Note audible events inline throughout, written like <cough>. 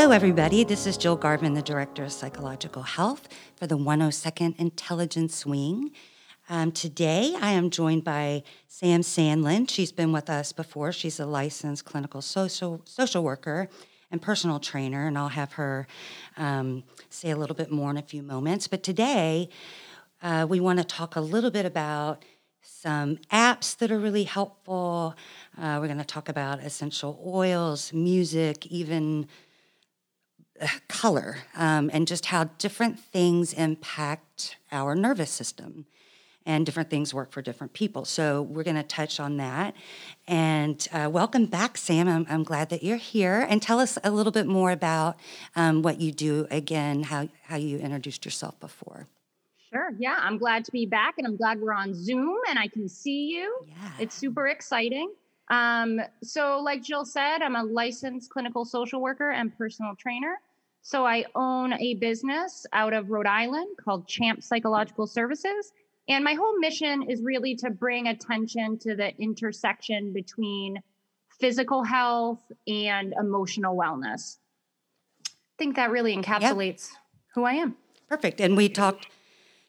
Hello, everybody. This is Jill Garvin, the Director of Psychological Health for the 102nd Intelligence Wing. Um, today, I am joined by Sam Sandlin. She's been with us before. She's a licensed clinical social, social worker and personal trainer, and I'll have her um, say a little bit more in a few moments. But today, uh, we want to talk a little bit about some apps that are really helpful. Uh, we're going to talk about essential oils, music, even color, um, and just how different things impact our nervous system. And different things work for different people. So, we're going to touch on that. And uh, welcome back, Sam. I'm, I'm, glad that you're here. And tell us a little bit more about um, what you do again, how, how you introduced yourself before. Sure. Yeah, I'm glad to be back and I'm glad we're on Zoom and I can see you. Yeah. It's super exciting. Um, so, like Jill said, I'm a licensed clinical social worker and personal trainer. So, I own a business out of Rhode Island called Champ Psychological Services. And my whole mission is really to bring attention to the intersection between physical health and emotional wellness. I think that really encapsulates yep. who I am. Perfect. And we talked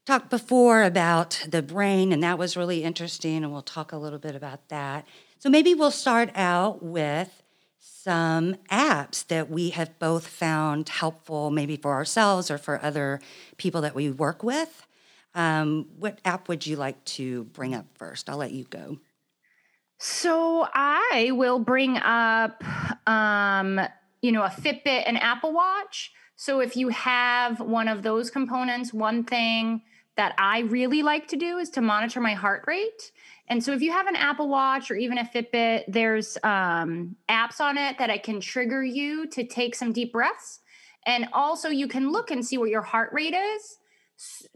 talked before about the brain, and that was really interesting, and we'll talk a little bit about that. So maybe we'll start out with some apps that we have both found helpful, maybe for ourselves or for other people that we work with. Um, what app would you like to bring up first? I'll let you go. So I will bring up, um, you know, a Fitbit and Apple Watch. So if you have one of those components, one thing that I really like to do is to monitor my heart rate. And so if you have an Apple Watch or even a Fitbit, there's um, apps on it that I can trigger you to take some deep breaths. And also you can look and see what your heart rate is.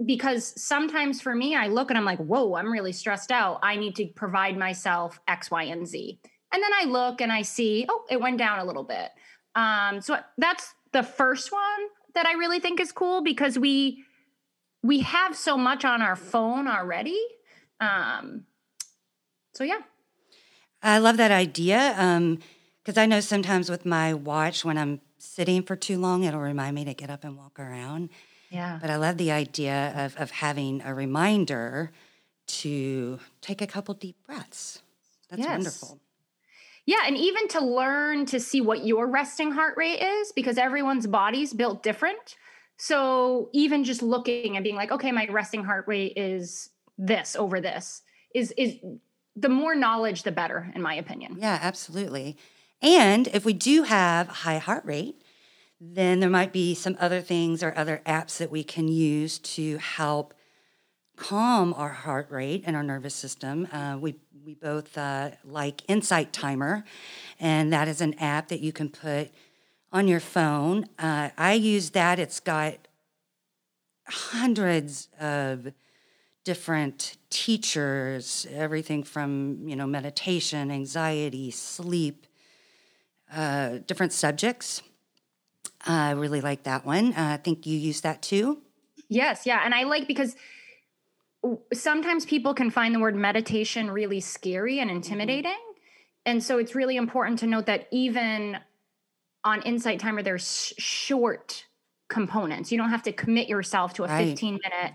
Because sometimes for me, I look and I'm like, whoa, I'm really stressed out. I need to provide myself X, Y, and Z. And then I look and I see, oh, it went down a little bit. Um, so that's the first one that I really think is cool because we we have so much on our phone already. Um, so yeah. I love that idea because um, I know sometimes with my watch, when I'm sitting for too long, it'll remind me to get up and walk around. Yeah. But I love the idea of, of having a reminder to take a couple deep breaths. That's yes. wonderful. Yeah, and even to learn to see what your resting heart rate is because everyone's body's built different. So even just looking and being like, okay, my resting heart rate is this over this is is the more knowledge the better in my opinion. Yeah, absolutely. And if we do have high heart rate, then there might be some other things or other apps that we can use to help calm our heart rate and our nervous system. Uh, we we both uh, like Insight Timer, and that is an app that you can put on your phone. Uh, I use that. It's got hundreds of different teachers, everything from you know meditation, anxiety, sleep, uh, different subjects. I really like that one. Uh, I think you use that too. Yes, yeah, and I like because sometimes people can find the word meditation really scary and intimidating. Mm-hmm. And so it's really important to note that even on Insight Timer, there's short components. You don't have to commit yourself to a right. 15 minute.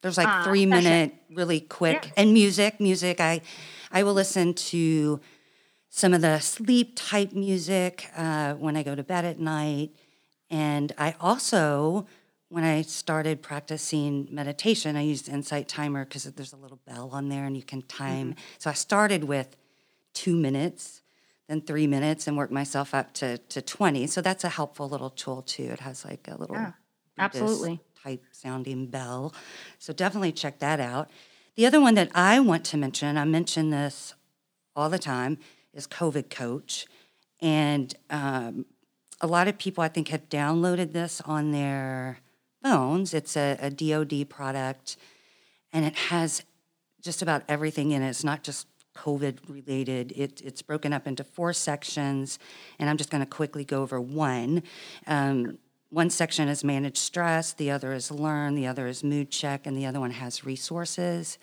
There's like uh, three minute, really quick, yeah. and music. Music. I, I will listen to some of the sleep type music uh, when I go to bed at night, and I also, when I started practicing meditation, I used Insight Timer because there's a little bell on there and you can time. Mm-hmm. So I started with two minutes then three minutes and work myself up to, to 20. So that's a helpful little tool too. It has like a little yeah, absolutely type sounding bell. So definitely check that out. The other one that I want to mention, I mention this all the time, is COVID Coach. And um, a lot of people, I think, have downloaded this on their phones. It's a, a DoD product, and it has just about everything in it. It's not just COVID related. It, it's broken up into four sections, and I'm just going to quickly go over one. Um, one section is manage stress, the other is learn, the other is mood check, and the other one has resources.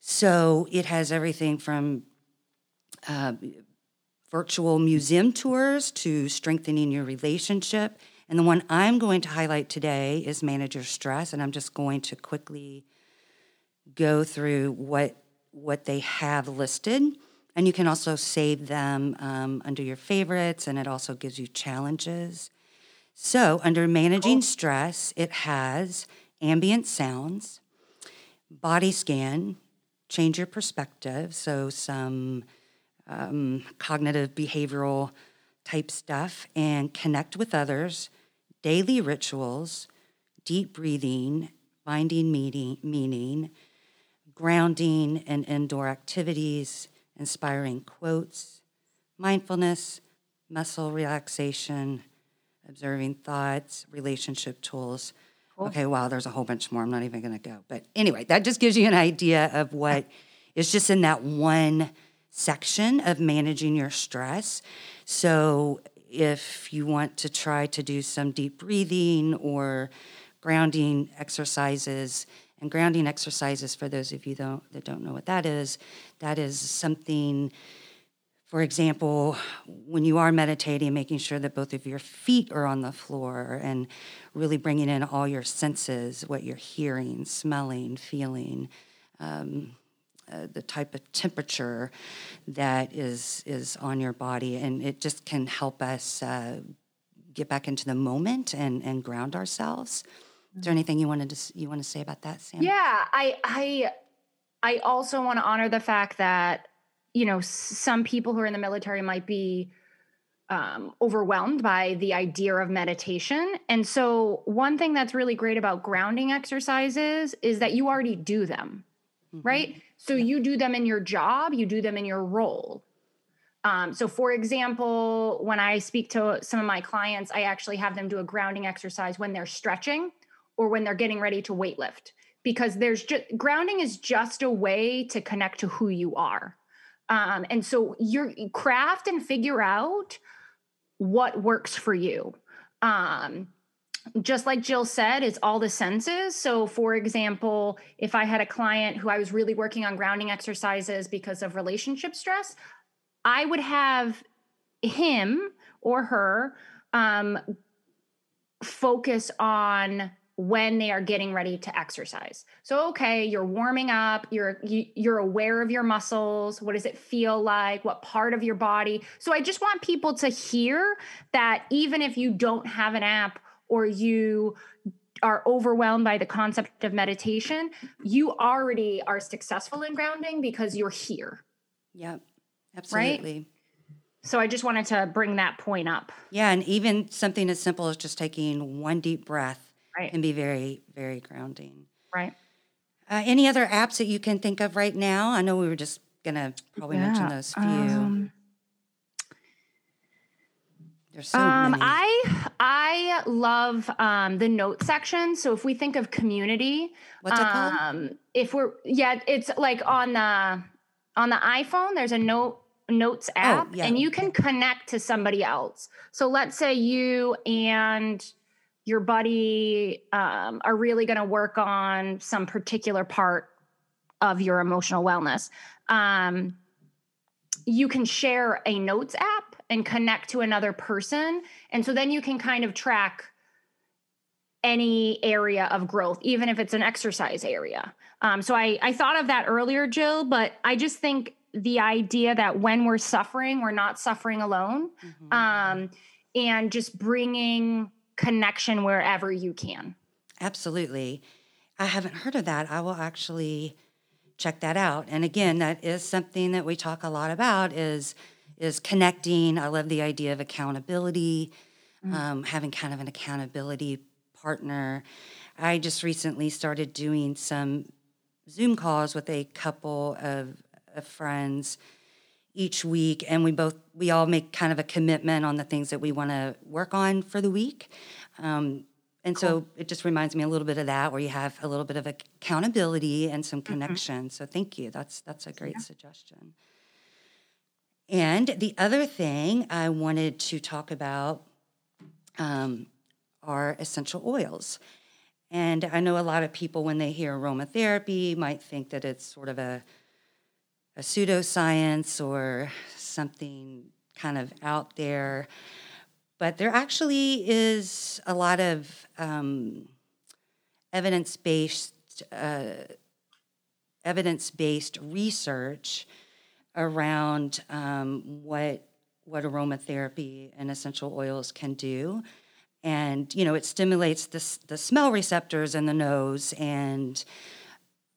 So it has everything from uh, virtual museum tours to strengthening your relationship. And the one I'm going to highlight today is manage your stress. And I'm just going to quickly go through what what they have listed. And you can also save them um, under your favorites, and it also gives you challenges. So, under managing cool. stress, it has ambient sounds, body scan, change your perspective. So, some um, cognitive behavioral type stuff, and connect with others, daily rituals, deep breathing, finding meaning, meaning grounding and indoor activities, inspiring quotes, mindfulness, muscle relaxation, observing thoughts, relationship tools. Cool. Okay, wow, there's a whole bunch more. I'm not even going to go. But anyway, that just gives you an idea of what <laughs> is just in that one section of managing your stress. So if you want to try to do some deep breathing or grounding exercises, and grounding exercises, for those of you that don't know what that is, that is something, for example, when you are meditating, making sure that both of your feet are on the floor and really bringing in all your senses, what you're hearing, smelling, feeling. Um, uh, the type of temperature that is is on your body, and it just can help us uh, get back into the moment and and ground ourselves. Is there anything you wanted to you want to say about that, Sam? Yeah, I I I also want to honor the fact that you know some people who are in the military might be um, overwhelmed by the idea of meditation. And so, one thing that's really great about grounding exercises is that you already do them, mm-hmm. right? So, you do them in your job, you do them in your role. Um, so, for example, when I speak to some of my clients, I actually have them do a grounding exercise when they're stretching or when they're getting ready to weightlift because there's just grounding is just a way to connect to who you are um, and so you're craft and figure out what works for you um, just like Jill said, it's all the senses. So, for example, if I had a client who I was really working on grounding exercises because of relationship stress, I would have him or her um, focus on when they are getting ready to exercise. So okay, you're warming up, you're you, you're aware of your muscles, what does it feel like, what part of your body. So I just want people to hear that even if you don't have an app or you are overwhelmed by the concept of meditation, you already are successful in grounding because you're here. Yep. Absolutely. Right? So I just wanted to bring that point up. Yeah, and even something as simple as just taking one deep breath right. can be very, very grounding. Right. Uh, any other apps that you can think of right now? I know we were just going to probably yeah. mention those few. Um, There's so um, many. I I love um, the note section. So if we think of community, what's it called? Um, if we're yeah, it's like on the on the iPhone. There's a note notes oh, app, oh, yeah. and you can connect to somebody else. So let's say you and your buddy um, are really going to work on some particular part of your emotional wellness, um, you can share a notes app and connect to another person. And so then you can kind of track any area of growth, even if it's an exercise area. Um, so I, I thought of that earlier, Jill, but I just think the idea that when we're suffering, we're not suffering alone. Mm-hmm. Um, and just bringing connection wherever you can. Absolutely. I haven't heard of that. I will actually check that out. And again, that is something that we talk a lot about is is connecting. I love the idea of accountability, mm-hmm. um, having kind of an accountability partner. I just recently started doing some Zoom calls with a couple of, of friends each week and we both we all make kind of a commitment on the things that we want to work on for the week um, and cool. so it just reminds me a little bit of that where you have a little bit of accountability and some mm-hmm. connection mm-hmm. so thank you that's that's a great yeah. suggestion and the other thing i wanted to talk about um, are essential oils and i know a lot of people when they hear aromatherapy might think that it's sort of a a pseudoscience or something kind of out there. But there actually is a lot of um, evidence based uh, evidence based research around um, what what aromatherapy and essential oils can do. And, you know, it stimulates the, the smell receptors in the nose, and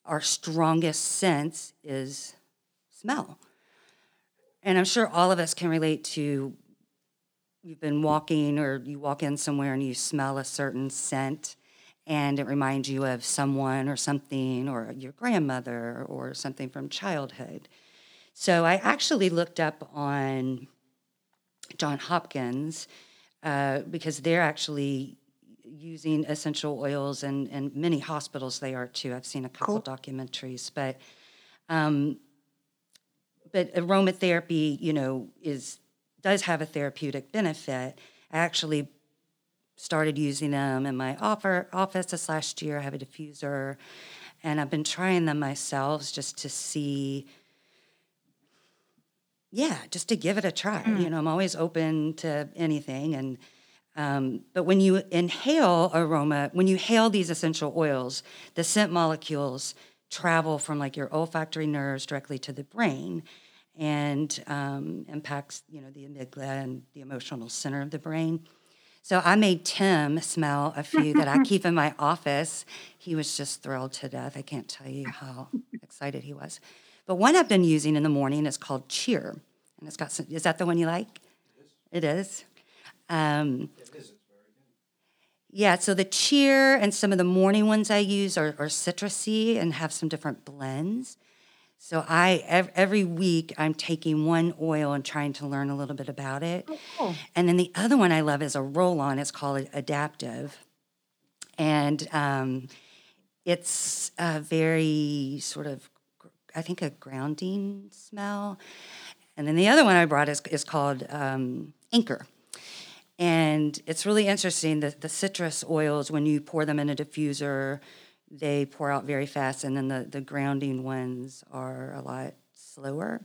our strongest sense is smell. And I'm sure all of us can relate to you've been walking or you walk in somewhere and you smell a certain scent and it reminds you of someone or something or your grandmother or something from childhood. So I actually looked up on John Hopkins uh, because they're actually using essential oils and, and many hospitals they are too. I've seen a couple cool. documentaries, but um, but aromatherapy, you know, is does have a therapeutic benefit. I actually started using them in my offer, office this last year. I have a diffuser, and I've been trying them myself just to see yeah, just to give it a try. Mm. You know, I'm always open to anything. And um, but when you inhale aroma, when you hail these essential oils, the scent molecules travel from like your olfactory nerves directly to the brain and um, impacts you know the amygdala and the emotional center of the brain. So I made Tim smell a few that I keep in my office. He was just thrilled to death. I can't tell you how <laughs> excited he was. But one I've been using in the morning is called Cheer, and it's got some. Is that the one you like? It is. Um, it is. Yeah, so the cheer and some of the morning ones I use are, are citrusy and have some different blends. So I every week I'm taking one oil and trying to learn a little bit about it. Oh, cool. And then the other one I love is a roll-on. It's called Adaptiv, and um, it's a very sort of I think a grounding smell. And then the other one I brought is, is called um, Anchor. And it's really interesting that the citrus oils, when you pour them in a diffuser, they pour out very fast, and then the, the grounding ones are a lot slower.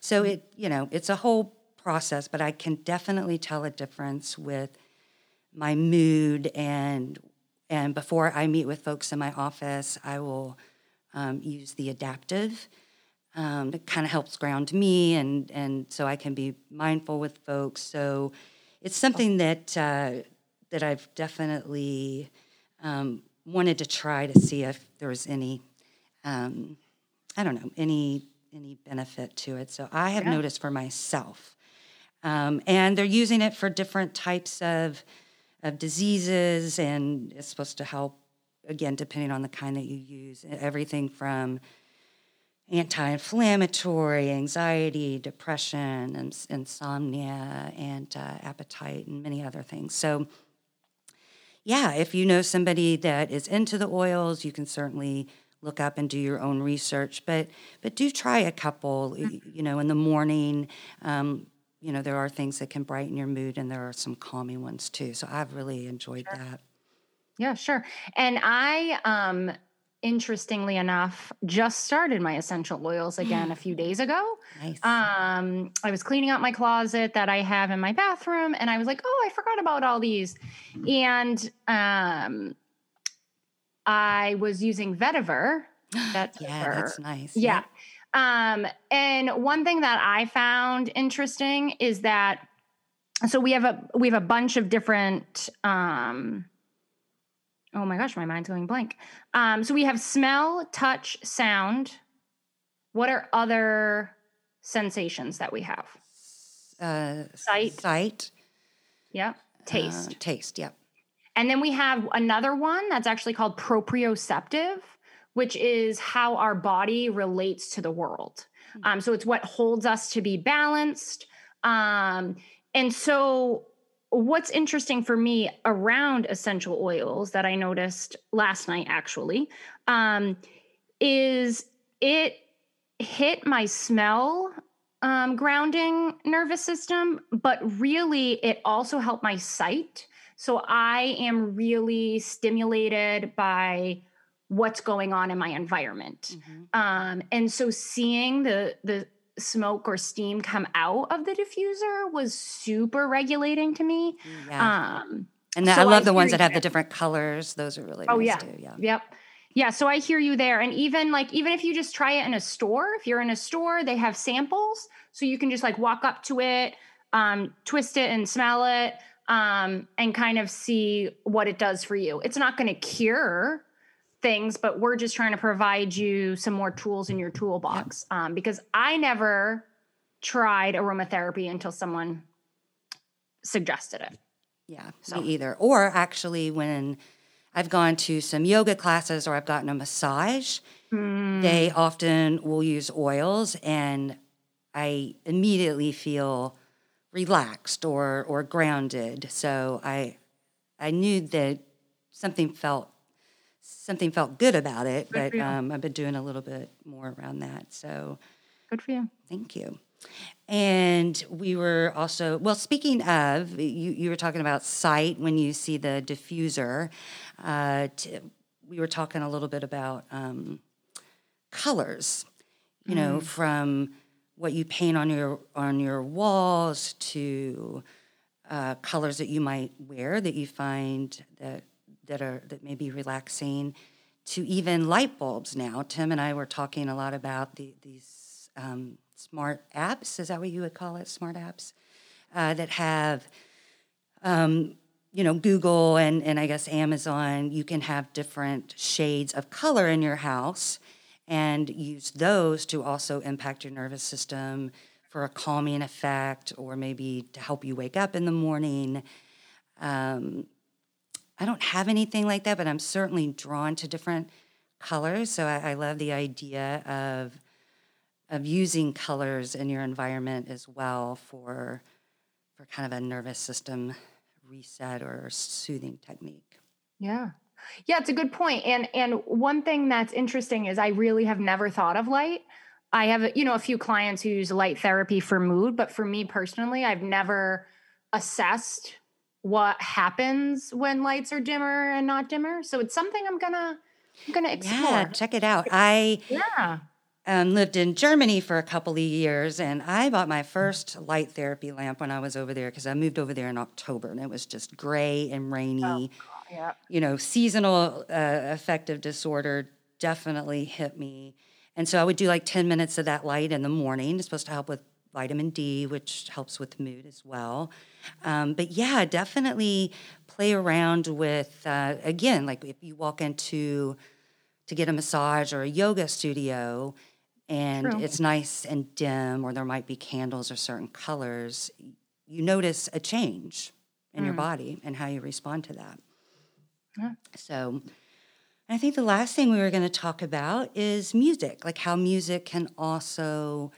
So it, you know, it's a whole process, but I can definitely tell a difference with my mood and and before I meet with folks in my office, I will um, use the Adaptiv. Um, it kind of helps ground me, and and so I can be mindful with folks. So it's something that uh, that I've definitely um, wanted to try to see if there was any, um, I don't know, any any benefit to it. So I have yeah. noticed for myself, um, and they're using it for different types of of diseases, and it's supposed to help again, depending on the kind that you use, everything from anti inflammatory, anxiety, depression, and insomnia, and uh, appetite, and many other things. So, yeah, if you know somebody that is into the oils, you can certainly look up and do your own research. But but do try a couple. You know, in the morning. Um, you know, there are things that can brighten your mood, and there are some calming ones too. So I've really enjoyed sure. that. Yeah, sure. And I um interestingly enough just started my essential oils again a <gasps> few days ago. Nice. Um I was cleaning out my closet that I have in my bathroom and I was like, "Oh, I forgot about all these." And um I was using vetiver. <gasps> That's yeah, that's nice. Yeah. Um and one thing that I found interesting is that so we have a we have a bunch of different um oh my gosh, my mind's going blank. Um, so we have smell, touch, sound. What are other sensations that we have? Uh, sight. Sight. Yeah. Taste. Uh, taste. Yeah. And then we have another one that's actually called proprioceptive, which is how our body relates to the world. Hmm. Um, so it's what holds us to be balanced. Um, and so what's interesting for me around essential oils that I noticed last night actually um, is it hit my smell um, grounding nervous system, but really it also helped my sight. So I am really stimulated by what's going on in my environment. Mm-hmm. Um, and so seeing the the smoke or steam come out of the diffuser was super regulating to me. Yeah. Um, and so I love I the ones that have the different colors. Those are really Oh nice yeah. too. Yeah. Yep. Yeah, so I hear you there. And even like even if you just try it in a store, if you're in a store, they have samples. So you can just like walk up to it, um, twist it and smell it, um, and kind of see what it does for you. It's not gonna cure things, but we're just trying to provide you some more tools in your toolbox. Um, because I never tried aromatherapy until someone suggested it. Yeah, So- me either. Or actually, when I've gone to some yoga classes or I've gotten a massage, Mm. they often will use oils, and I immediately feel relaxed or or grounded. So I I knew that something felt something felt good about it, Good but um, I've been doing a little bit more around that. So Good for you. Thank you. And we were also, well, speaking of, you, you were talking about sight when you see the diffuser. Uh, t- we were talking a little bit about um, colors, you know, from what you paint on your on your walls to uh, colors that you might wear that you find that that are that may be relaxing, to even light bulbs. Now, Tim and I were talking a lot about the, these um, smart apps. Is that what you would call it? Smart apps uh, that have. Um, you know, Google and, and I guess Amazon, you can have different shades of color in your house and use those to also impact your nervous system for a calming effect or maybe to help you wake up in the morning. Um, I don't have anything like that, but I'm certainly drawn to different colors. So I, I love the idea of of using colors in your environment as well for for kind of a nervous system reset or soothing technique. Yeah. Yeah, it's a good point. And and one thing that's interesting is I really have never thought of light. I have, you know, a few clients who use light therapy for mood, but for me personally, I've never assessed what happens when lights are dimmer and not dimmer. So it's something I'm gonna I'm gonna explore. Yeah, check it out. I Yeah. um, lived in Germany for a couple of years, and I bought my first light therapy lamp when I was over there because I moved over there in October, and it was just gray and rainy. Yeah. You know, seasonal uh, affective disorder definitely hit me, and so I would do like ten minutes of that light in the morning. It's supposed to help with vitamin D, which helps with mood as well. Um, but yeah, definitely play around with uh, again, like if you walk into to get a massage or a yoga studio and True. it's nice and dim or there might be candles or certain colors you notice a change in your body and how you respond to that Yeah. so i think the last thing we were going to talk about is music like how music can also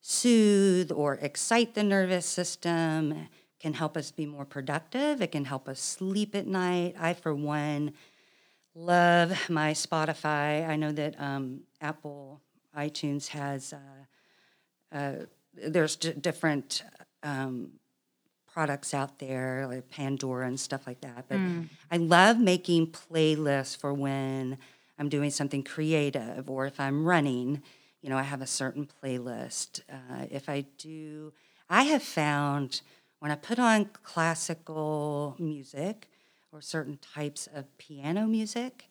soothe or excite the nervous system can help us be more productive it can help us sleep at night i for one love my Spotify. I know that um, Apple iTunes has uh, uh, there's d- different um, products out there like Pandora and stuff like that. But I love making playlists for when I'm doing something creative or if I'm running. You know, I have a certain playlist. Uh, if I do, I have found when I put on classical music or certain types of piano music,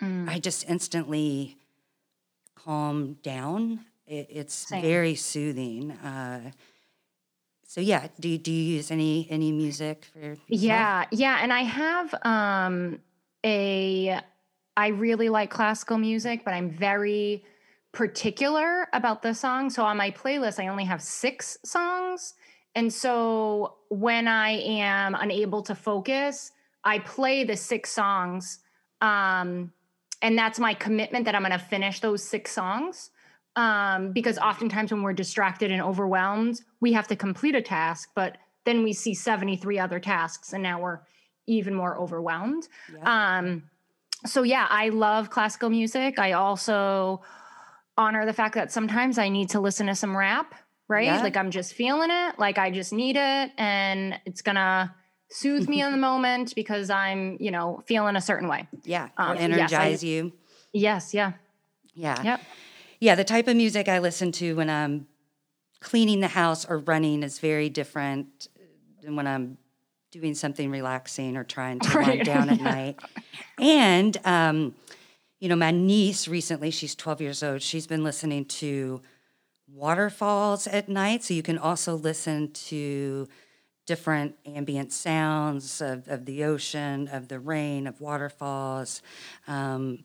I just instantly calm down. It, it's Same. very soothing. Uh, so yeah, do do you use any any music for? yourself? Yeah, yeah, and I have um a I really like classical music, but I'm very particular about the song. So on my playlist I only have 6 songs. And so when I am unable to focus, I play the 6 songs um and that's my commitment that I'm going to finish those 6 songs. Um, because oftentimes when we're distracted and overwhelmed, we have to complete a task, but then we see 73 other tasks and now we're even more overwhelmed. Yeah. Um, so yeah, I love classical music. I also honor the fact that sometimes I need to listen to some rap, right? Yeah. Like I'm just feeling it, like I just need it and it's gonna soothe me in the <laughs> moment because I'm, you know, feeling a certain way. yeah, um, or yes, I- energize you. Yes, yeah. Yeah, Yep. yeah. The type of music I listen to when I'm cleaning the house or running is very different than when I'm doing something relaxing or trying to <laughs> right. wind down at night. And, um, you know, my niece recently, she's 12 years old, she's been listening to waterfalls at night. So you can also listen to different ambient sounds of, of the ocean, of the rain, of waterfalls. Um,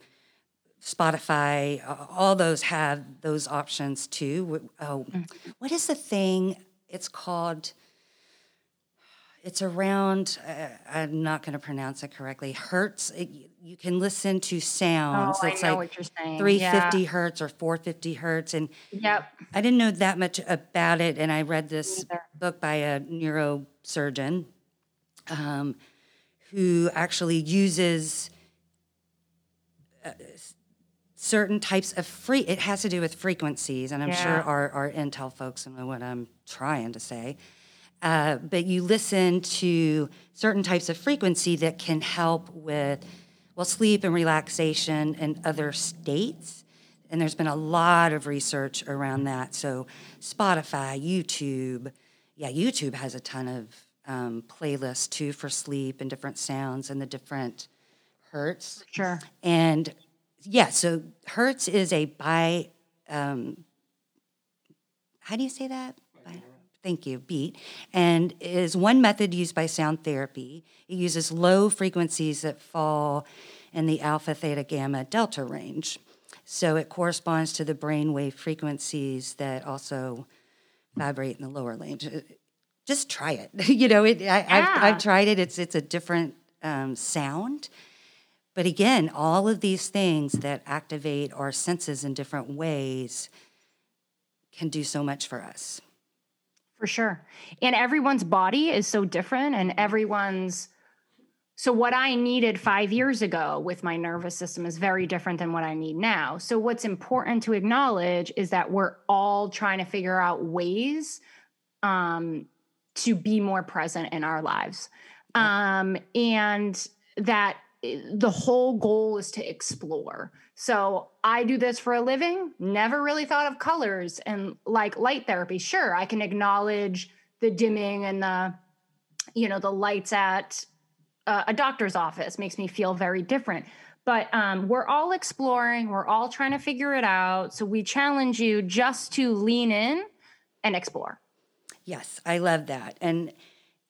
Spotify, all those have those options too. Oh, mm-hmm. what is the thing? It's called. It's around. Uh, I'm not going to pronounce it correctly. Hertz. It, you can listen to sounds. Oh, know like what you're saying. 350 yeah. hertz or 450 hertz, and yep. I didn't know that much about it. And I read this book by a neurosurgeon um, who actually uses. Uh, certain types of free it has to do with frequencies and i'm yeah. sure our, our intel folks know what i'm trying to say uh, but you listen to certain types of frequency that can help with well sleep and relaxation and other states. And there's been a lot of research around that. So spotify youtube yeah youtube has a ton of um, playlists too for sleep and different sounds and the different hertz. Sure. And yeah, so Hertz is a by Um, how do you say that? Thank you, beat, and is one method used by sound therapy. It uses low frequencies that fall in the alpha, theta, gamma, delta range. So it corresponds to the brainwave frequencies that also vibrate in the lower range. Uh, just try it. <laughs> you know, it, I, have I've tried it. It's it's a different um, sound but again, all of these things that activate our senses in different ways can do so much for us. For sure. And everyone's body is so different, and everyone's. So, what I needed five years ago with my nervous system is very different than what I need now. So, what's important to acknowledge is that we're all trying to figure out ways um, to be more present in our lives. Um, and that the whole goal is to explore. So I do this for a living, never really thought of colors and like light therapy. Sure, I can acknowledge the dimming and the, you know, the lights at uh, a doctor's office makes me feel very different. But um, we're all exploring, we're all trying to figure it out. So we challenge you just to lean in and explore. Yes, I love that. And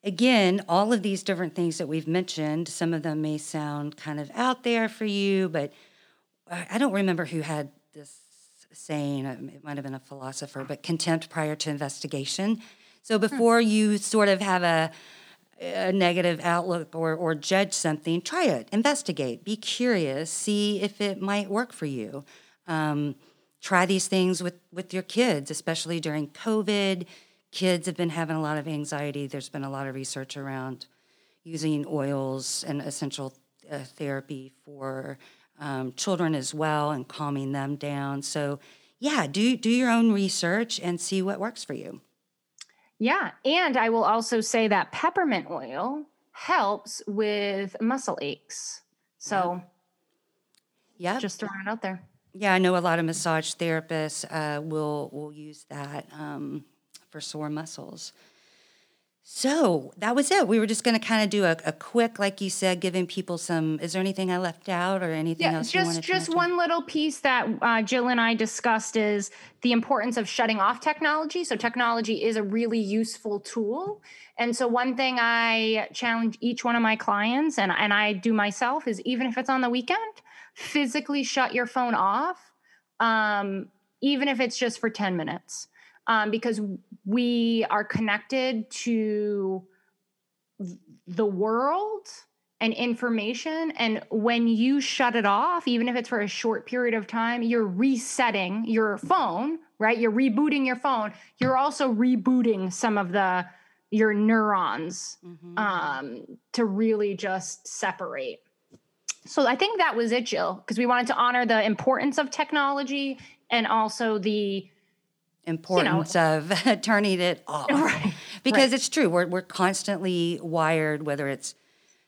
again, all of these different things that we've mentioned, some of them may sound kind of out there for you, but I don't remember who had this saying. It might have been a philosopher, but contempt prior to investigation. So hmm. before you sort of have a, a negative outlook or, or judge something, try it, investigate, be curious, see if it might work for you. Um, try these things with, with your kids, especially during COVID kids have been having a lot of anxiety. There's been a lot of research around using oils and essential uh, therapy for um, children as well and calming them down. So, yeah, do do your own research and see what works for you. Yeah, and I will also say that peppermint oil helps with muscle aches. So, yeah, just throwing it out there. Yeah, I know a lot of massage therapists uh, will will use that. Um, for sore muscles. So that was it. We were just going to kind of do a, a, quick, like you said, giving people some. Is there anything I left out or anything yeah, else? Just just one little piece that uh, Jill and I discussed is the importance of shutting off technology. So technology is a really useful tool, and so one thing I challenge each one of my clients, and and I do myself, is even if it's on the weekend, physically shut your phone off, um, even if it's just for ten minutes um, because we are connected to the world and information. And when you shut it off, even if it's for a short period of time, you're resetting your phone, right? You're rebooting your phone. You're also rebooting some of the your neurons mm-hmm. um, to really just separate. So I think that was it, Jill, because we wanted to honor the importance of technology and also the importance you know, of turning it off. Right. Because right. it's true. We're, we're constantly wired, whether it's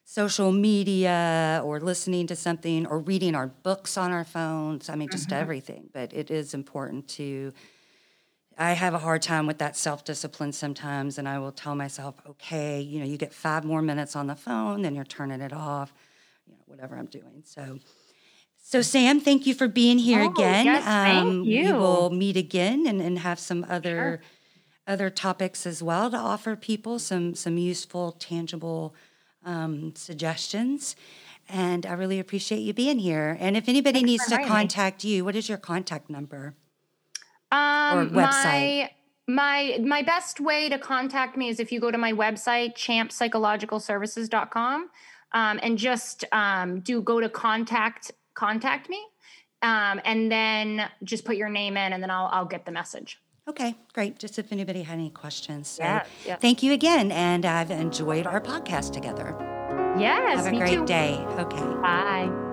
social media or listening to something or reading our books on our phones. I mean, just mm-hmm. everything. But it is important to I have a hard time with that self discipline sometimes, and I will tell myself, okay, you know, you get five more minutes on the phone, then you're turning it off, you know, whatever I'm doing. So, so Sam, thank you for being here Oh, again. Um, yes, thank We will meet again and, and have some other other topics as well to offer people some some useful, tangible um, suggestions. And I really appreciate you being here. And if anybody needs to inviting me. contact you, what is your contact number? Um, website. My, my my best way to contact me is if you go to my website champspsychologicalservices.com um, and just um, do go to contact contact me um, and then just put your name in and then I'll I'll get the message. Okay, great. Just if anybody had any questions. So Yes, yes. thank you again. And I've enjoyed our podcast together. Yes, Have a great too. day. Okay. Bye.